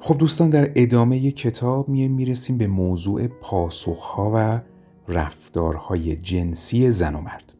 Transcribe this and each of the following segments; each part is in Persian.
خب دوستان در ادامه کتاب میه می‌رسیم به موضوع پاسخها و رفتارهای جنسی زن و مرد.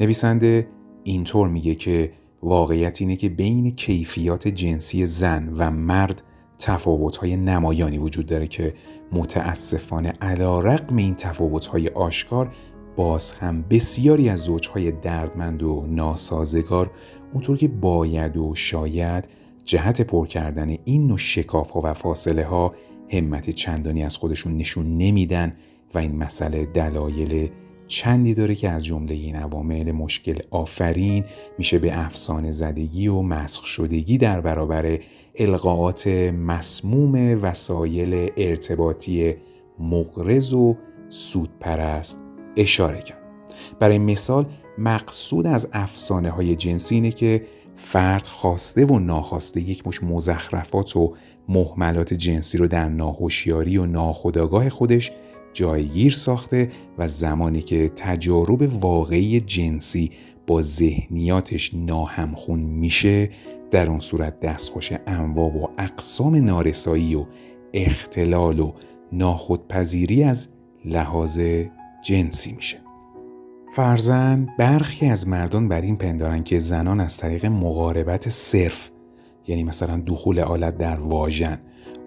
نویسنده اینطور میگه که واقعیت اینه که بین کیفیات جنسی زن و مرد تفاوت‌های نمایانی وجود داره که متاسفانه علا رقم این تفاوت‌های آشکار باز هم بسیاری از زوجهای دردمند و ناسازگار اونطور که باید و شاید جهت پر کردن این نوع شکاف ها و فاصله ها همت چندانی از خودشون نشون نمیدن و این مسئله دلایل چندی داره که از جمله این عوامل مشکل آفرین میشه به افسانه زدگی و مسخ شدگی در برابر القاعات مسموم وسایل ارتباطی مغرز و سودپرست اشاره کرد. برای مثال مقصود از افسانه های جنسی اینه که فرد خواسته و ناخواسته یک مش مزخرفات و محملات جنسی رو در ناهوشیاری و ناخودآگاه خودش جایگیر ساخته و زمانی که تجارب واقعی جنسی با ذهنیاتش ناهمخون میشه در اون صورت دستخوش انواع و اقسام نارسایی و اختلال و ناخودپذیری از لحاظ جنسی میشه. فرزن برخی از مردان بر این پندارن که زنان از طریق مقاربت صرف یعنی مثلا دخول آلت در واژن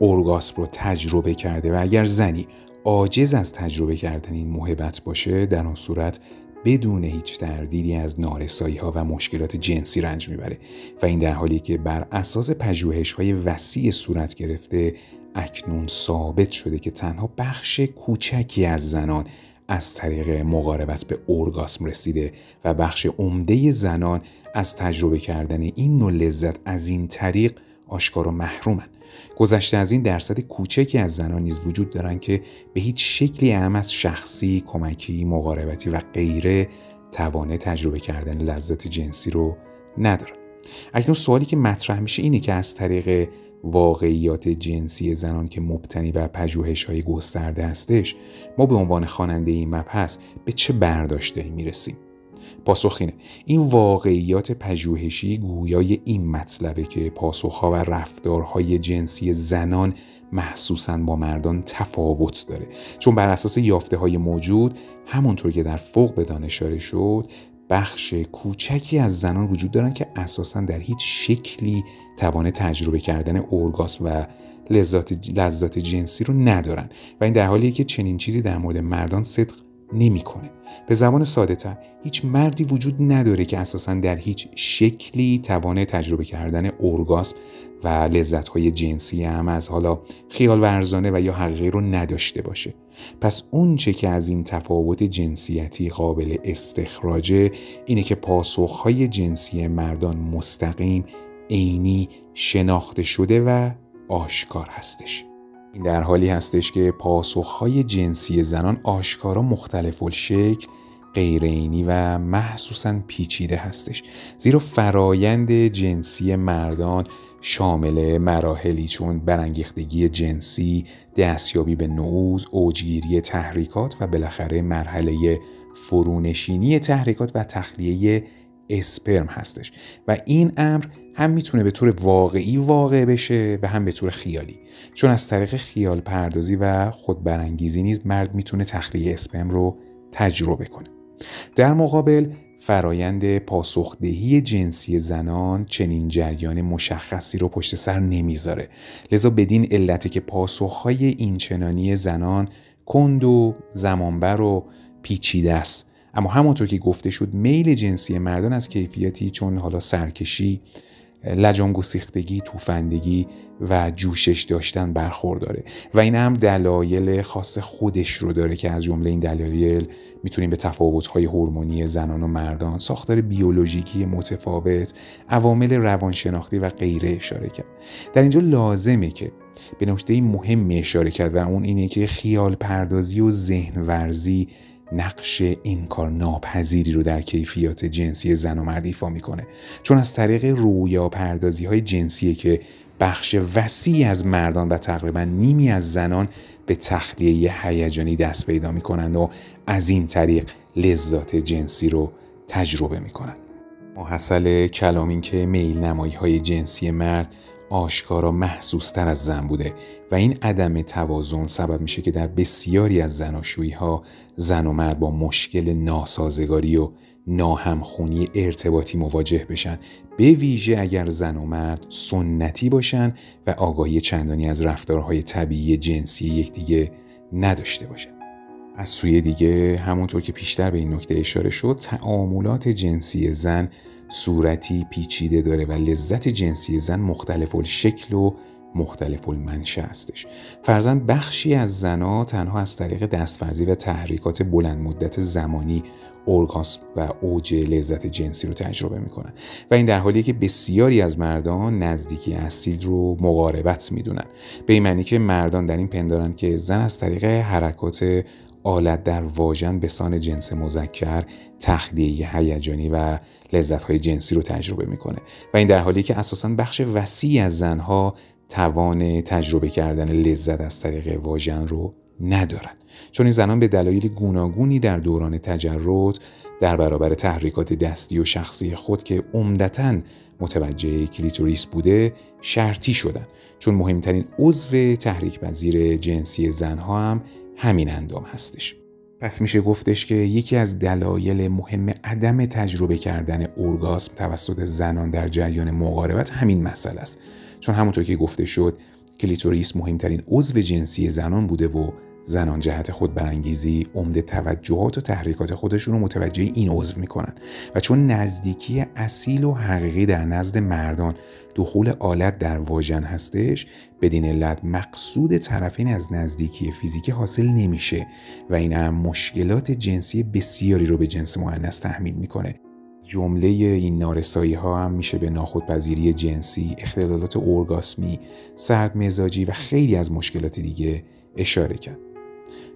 ارگاسم رو تجربه کرده و اگر زنی عاجز از تجربه کردن این محبت باشه در آن صورت بدون هیچ تردیدی از نارسایی ها و مشکلات جنسی رنج می‌بره و این در حالی که بر اساس پژوهش های وسیع صورت گرفته اکنون ثابت شده که تنها بخش کوچکی از زنان از طریق مقاربت به اورگاسم رسیده و بخش عمده زنان از تجربه کردن این نوع لذت از این طریق آشکار و محرومن گذشته از این درصد کوچکی از زنان نیز وجود دارند که به هیچ شکلی هم از شخصی، کمکی، مقاربتی و غیره توانه تجربه کردن لذت جنسی رو ندارن. اکنون سوالی که مطرح میشه اینه که از طریق واقعیات جنسی زنان که مبتنی بر پژوهش های گسترده هستش ما به عنوان خواننده این مبحث به چه برداشته می‌رسیم؟ پاسخ اینه. این واقعیات پژوهشی گویای این مطلبه که پاسخها و رفتارهای جنسی زنان محسوسا با مردان تفاوت داره. چون بر اساس یافته های موجود همونطور که در فوق به اشاره شد بخش کوچکی از زنان وجود دارن که اساسا در هیچ شکلی توان تجربه کردن اورگاسم و لذات, لذات جنسی رو ندارن. و این در حالیه که چنین چیزی در مورد مردان صدق نمی‌کنه. به زبان ساده تر هیچ مردی وجود نداره که اساسا در هیچ شکلی توانه تجربه کردن اورگاسم و لذت های جنسی هم از حالا خیال ورزانه و یا حقیقی رو نداشته باشه پس اون چه که از این تفاوت جنسیتی قابل استخراجه اینه که پاسخهای جنسی مردان مستقیم عینی شناخته شده و آشکار هستش این در حالی هستش که پاسخهای جنسی زنان آشکارا مختلف الشکل غیرینی و محسوسا پیچیده هستش. زیرا فرایند جنسی مردان شامل مراحلی چون برانگیختگی جنسی، دستیابی به نعوز، اوجگیری تحریکات و بالاخره مرحله فرونشینی تحریکات و تخلیه اسپرم هستش. و این امر هم می‌تونه به طور واقعی واقع بشه و هم به طور خیالی. چون از طریق خیال پردازی و خود برانگیزی نیز مرد می‌تونه تخلیه اسپرم رو تجربه کنه. در مقابل فرایند پاسخدهی جنسی زنان چنین جریان مشخصی رو پشت سر نمی‌ذاره. لذا بدین علت که پاسخهای اینچنانی زنان کند و زمانبر و پیچیده است. اما همونطور که گفته شد میل جنسی مردان از کیفیتی چون حالا سرکشی لجام گسیختگی، توفندگی و جوشش داشتن برخورداره و این هم دلایل خاص خودش رو داره که از جمله این دلایل می‌تونیم به تفاوت‌های هورمونی زنان و مردان، ساختار بیولوژیکی متفاوت، عوامل روانشناختی و غیره اشاره کرد. در اینجا لازمه که به نکته مهم اشاره کرد و اون اینه که خیال پردازی و ذهن ورزی نقش این کار ناپذیری رو در کیفیات جنسی زن و مرد ایفا می‌کنه. چون از طریق رویا پردازی های جنسیه که بخش وسیعی از مردان و تقریبا نیمی از زنان به تخلیه هیجانی دست پیدا می‌کنند و از این طریق لذات جنسی رو تجربه می‌کنند. محصل کلام این که میل نمایی های جنسی مرد آشکارا محسوستر از زن بوده و این عدم توازن سبب میشه که در بسیاری از زناشویی ها زن و مرد با مشکل ناسازگاری و ناهمخونی ارتباطی مواجه بشن به ویژه اگر زن و مرد سنتی باشن و آگاهی چندانی از رفتارهای طبیعی جنسی یکدیگه نداشته باشن. از سوی دیگه همونطور که پیشتر به این نکته اشاره شد تعاملات جنسی زن صورتی پیچیده داره و لذت جنسی زن مختلف شکل و مختلف المنشه هستش. فرزن بخشی از زنها تنها از طریق دستفرزی و تحریکات بلند مدت زمانی ارگاسم و اوج لذت جنسی رو تجربه می‌کنن. و این در حالیه که بسیاری از مردان نزدیکی اصیل رو مقاربت می‌دونن. به این معنی که مردان در این پندارن که زن از طریق حرکات آلت در واژن به سان جنس مذکر تخلیه هیجانی و لذتهای جنسی رو تجربه می‌کنه. و این در حالی که اساسا بخش وسیعی از زنها توان تجربه کردن لذت از طریق واژن رو ندارن. چون این زنان به دلایل گوناگونی در دوران تجرد در برابر تحریکات دستی و شخصی خود که عمدتا متوجه کلیتوریس بوده شرطی شدن. چون مهمترین عضو تحریک پذیر جنسی زنها هم همین اندام هستش. پس میشه گفتش که یکی از دلایل مهم عدم تجربه کردن اورگاسم توسط زنان در جریان مقاربت همین مسئله است. چون همونطور که گفته شد کلیتوریس مهمترین عضو جنسی زنان بوده و زنان جهت خود برانگیزی عمده توجهات و تحریکات خودشون رو متوجه این عضو می‌کنن. و چون نزدیکی اصیل و حقیقی در نزد مردان دخول آلت در واژن هستش بدین علت مقصود طرفین از نزدیکی فیزیکی حاصل نمیشه و این هم مشکلات جنسی بسیاری رو به جنس مؤنث تحمیل می‌کنه. جمله این نارسایی ها هم میشه به ناخودپذیری جنسی، اختلالات اورگاسمی، سرد مزاجی و خیلی از مشکلات دیگه اشاره کرد.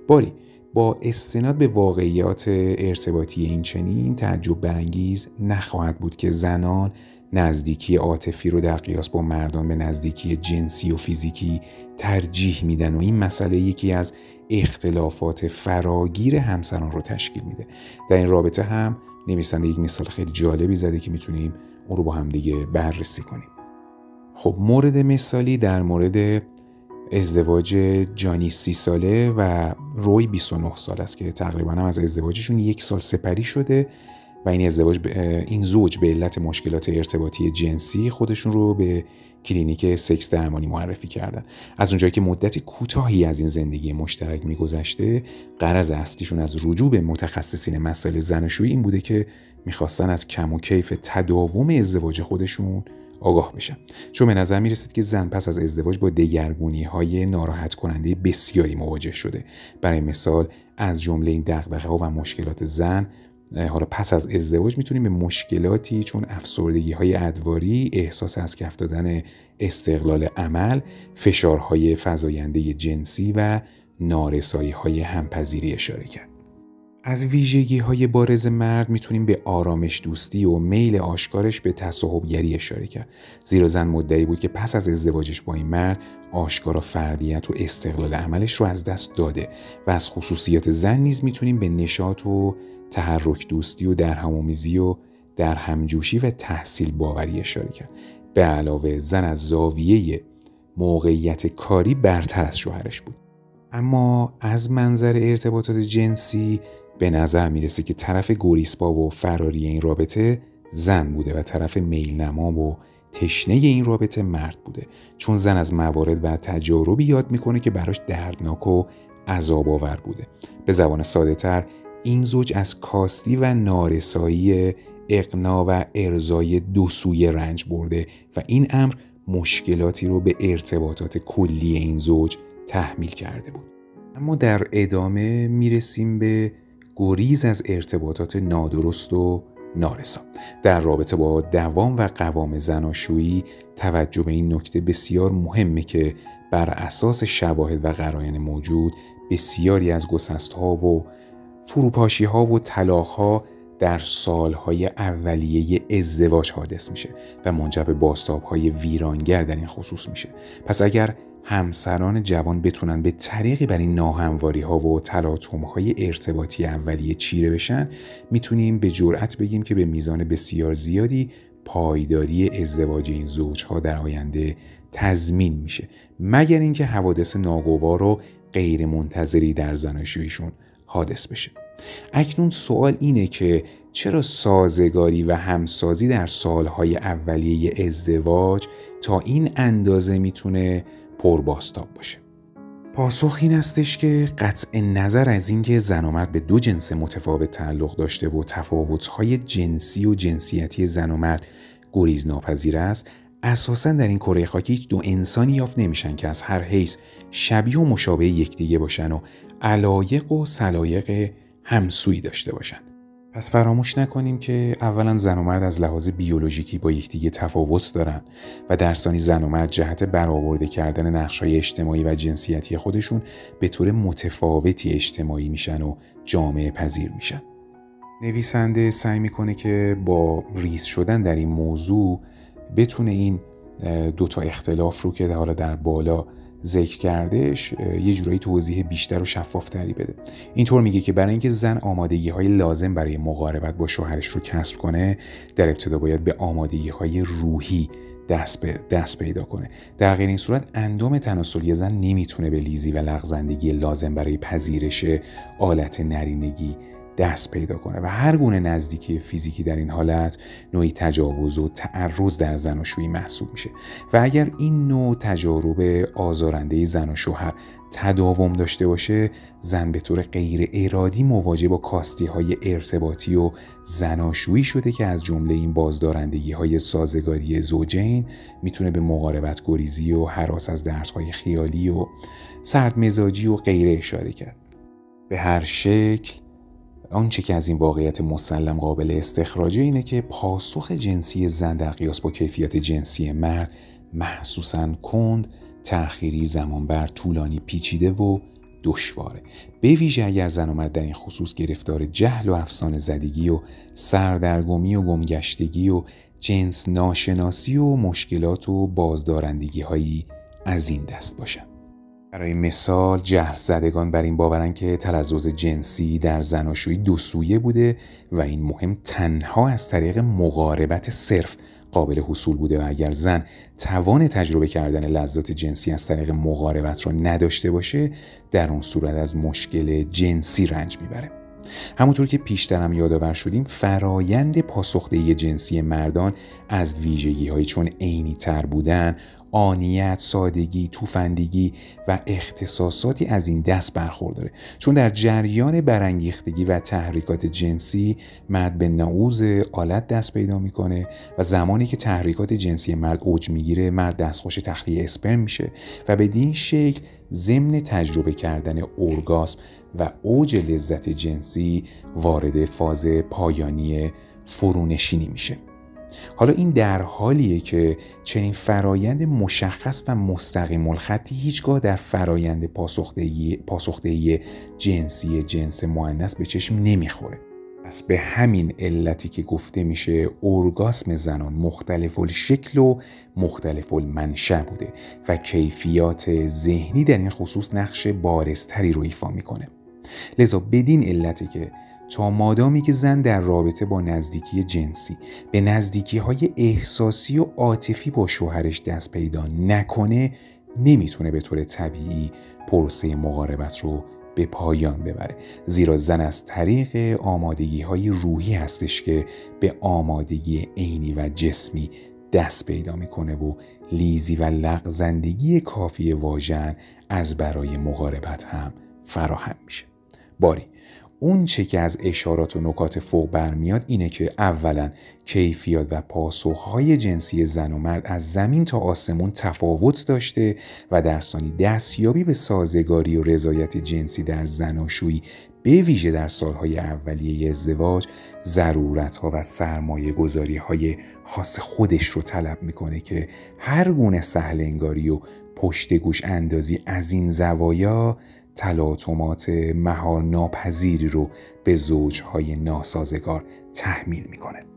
باری با استناد به واقعیات ارتباطی این چنین تعجب برانگیز نخواهد بود که زنان نزدیکی عاطفی رو در قیاس با مردان به نزدیکی جنسی و فیزیکی ترجیح میدن و این مسئله یکی از اختلافات فراگیر همسران رو تشکیل میده در این رابطه هم نویسنده یک مثال خیلی جالبی زده که می‌تونیم اون رو با هم دیگه بررسی کنیم. خب مورد مثالی در مورد ازدواج جانی سی ساله و روی 29 سال است که تقریبا هم از ازدواجشون یک سال سپری شده و این ازدواج این زوج به علت مشکلات ارتباطی جنسی خودشون رو به کلینیک سکس درمانی معرفی کردن. از اونجایی که مدت کوتاهی از این زندگی مشترک میگذشته غرض اصلیشون از رجوع به متخصصین مسائل زناشویی این بوده که می‌خواستن از کم و کیف تداوم ازدواج خودشون آگاه بشن. چون به نظر می‌رسید که زن پس از ازدواج با دگرگونی های ناراحت کننده بسیاری مواجه شده. برای مثال از جمله این دغدغه ها و مشکلات زن حالا پس از ازدواج می‌تونیم به مشکلاتی چون افسردگی های ادواری احساس از کف دادن استقلال عمل فشارهای فزاینده جنسی و نارسایی های همپذیری اشاره کرد. از ویژگی های بارز مرد می‌تونیم به آرامش دوستی و میل آشکارش به تصاحبگری اشاره کرد. زیرا زن مدعی بود که پس از ازدواجش با این مرد آشکارا فردیت و استقلال عملش رو از دست داده و از خصوصیات زن نیز می‌تونیم به نشاط و تحرک دوستی و درهمآمیزی و در همجوشی و تحصیل باوری اشاره کرد. به علاوه زن از زاویه موقعیت کاری برتر از شوهرش بود. اما از منظر ارتباطات جنسی به نظر می‌رسه که طرف گوریسپا و فراری این رابطه زن بوده و طرف میل نما و تشنه این رابطه مرد بوده. چون زن از موارد و تجاربی یاد می‌کنه که براش دردناک و عذاب آور بوده. به زبان ساده تر این زوج از کاستی و نارسایی اقنا و ارزای دو سوی رنج برده و این امر مشکلاتی رو به ارتباطات کلی این زوج تحمیل کرده بود. اما در ادامه می‌رسیم به گریز از ارتباطات نادرست و نارسا. در رابطه با دوام و قوام زناشویی توجه به این نکته بسیار مهمه که بر اساس شواهد و قراین موجود بسیاری از گسست ها و فروپاشی ها و طلاق ها در سالهای اولیه ازدواج حادث میشه و منجر به باستاب های ویرانگر در این خصوص میشه. پس اگر همسران جوان بتونن به طریقی بر این ناهمواری ها و تلاطم های ارتباطی اولیه چیره بشن می‌تونیم به جرأت بگیم که به میزان بسیار زیادی پایداری ازدواج این زوجها در آینده تضمین میشه. مگر اینکه حوادث ناگوار و غیر منتظری در زناشویشون حادث بشه. اکنون سوال اینه که چرا سازگاری و همسازی در سالهای اولیه ازدواج تا این اندازه می‌تونه پرباستاب باشه؟ پاسخ این استش که قطع نظر از اینکه زن و مرد به دو جنس متفاوت تعلق داشته و تفاوت‌های جنسی و جنسیتی زن و مرد گریز ناپذیر است اساسا در این کره خاکی دو انسانی یافت نمیشن که از هر حیث شبیه و مشابه یکدیگه باشن و علایق و سلایق همسویی داشته باشن پس فراموش نکنیم که اولا زن و مرد از لحاظ بیولوژیکی با یکدیگه تفاوت دارن و در ثانی زن و مرد جهت برآورده کردن نقشای اجتماعی و جنسیتی خودشون به طور متفاوتی اجتماعی میشن و جامعه پذیر میشن. نویسنده سعی می‌کنه که با ریز شدن در این موضوع بتونه این دوتا اختلاف رو که حالا در بالا ذکر کردش یه جورایی توضیح بیشتر و شفافتری بده. اینطور میگه که برای اینکه زن آمادگی های لازم برای مقاربت با شوهرش رو کسب کنه در ابتدا باید به آمادگی های روحی دست, دست پیدا کنه. در غیر این صورت اندام تناسلی زن نمی‌تونه به لیزی و لغزندگی لازم برای پذیرش آلت نرینگی دست پیدا کنه و هر گونه نزدیکی فیزیکی در این حالت نوعی تجاوز و تعرض در زن و شویی محسوب میشه. و اگر این نوع تجارب آزارنده زن و شوهر تداوم داشته باشه زن به طور غیر ارادی مواجه با کاستی های ارتباطی و زناشویی شده که از جمله این بازدارندگی های سازگاری زوجین می‌تونه به مقاربت گریزی و حراس از درس های خیالی و سردمزاجی و غیره اشاره کرد. به هر شکل آنچه که از این واقعیت مسلم قابل استخراجه اینه که پاسخ جنسی زن در قیاس با کیفیت جنسی مرد محسوسا کند تأخیری زمان بر طولانی پیچیده و دشواره. به ویژه اگر زن و مرد در این خصوص گرفتار جهل و افسانه زدگی و سردرگمی و گمگشتگی و جنس ناشناسی و مشکلات و بازدارندگی هایی از این دست باشند. برای مثال جهل زدگان بر این باورن که تلزز جنسی در زناشویی دو سویه بوده و این مهم تنها از طریق مقاربت صرف قابل حصول بوده و اگر زن توان تجربه کردن لذات جنسی از طریق مقاربت را نداشته باشه در اون صورت از مشکل جنسی رنج می‌بره. همونطور که پیشترم یادآور شدیم فرایند پاسخدهی جنسی مردان از ویژگی های چون عینی تر بودن آنیت، سادگی، توفندگی و اختصاصاتی از این دست برخورداره چون در جریان برانگیختگی و تحریکات جنسی مرد به نعوز آلت دست پیدا می‌کنه و زمانی که تحریکات جنسی مرد اوج می‌گیره مرد دستخوش تخلیه اسپرم میشه و به این شکل ضمن تجربه کردن اورگاسم و اوج لذت جنسی وارد فاز پایانی فرونشینی میشه. حالا این در حالیه که چنین فرایند مشخص و مستقیم الخطی هیچگاه در فرایند پاسخدهی جنسی جنس معنیس به چشم نمی‌خوره. پس به همین علتی که گفته میشه ارگاسم زنان مختلف شکل و مختلف المنشأ بوده و کیفیات ذهنی در این خصوص نقش بارزتری رو ایفا می‌کنه. لذا بدین علتی که تا مادامی که زن در رابطه با نزدیکی جنسی به نزدیکی های احساسی و عاطفی با شوهرش دست پیدا نکنه نمی‌تونه به طور طبیعی پروسه مقاربت رو به پایان ببره. زیرا زن از طریق آمادگی های روحی هستش که به آمادگی عینی و جسمی دست پیدا می‌کنه و لیزی و لغزندگی کافی واژن از برای مقاربت هم فراهم میشه. باری. اون چه که از اشارات و نکات فوق برمیاد اینه که اولا کیفیات و پاسخهای جنسی زن و مرد از زمین تا آسمون تفاوت داشته و در ثانی دستیابی به سازگاری و رضایت جنسی در زناشویی به ویژه در سالهای اولیه ازدواج ضرورت ها و سرمایه گذاری های خاص خودش رو طلب می‌کنه که هر گونه سهل انگاری و پشت گوش اندازی از این زوایا تلاطمات مهار ناپذیری رو به زوجهای ناسازگار تحمیل می‌کنه.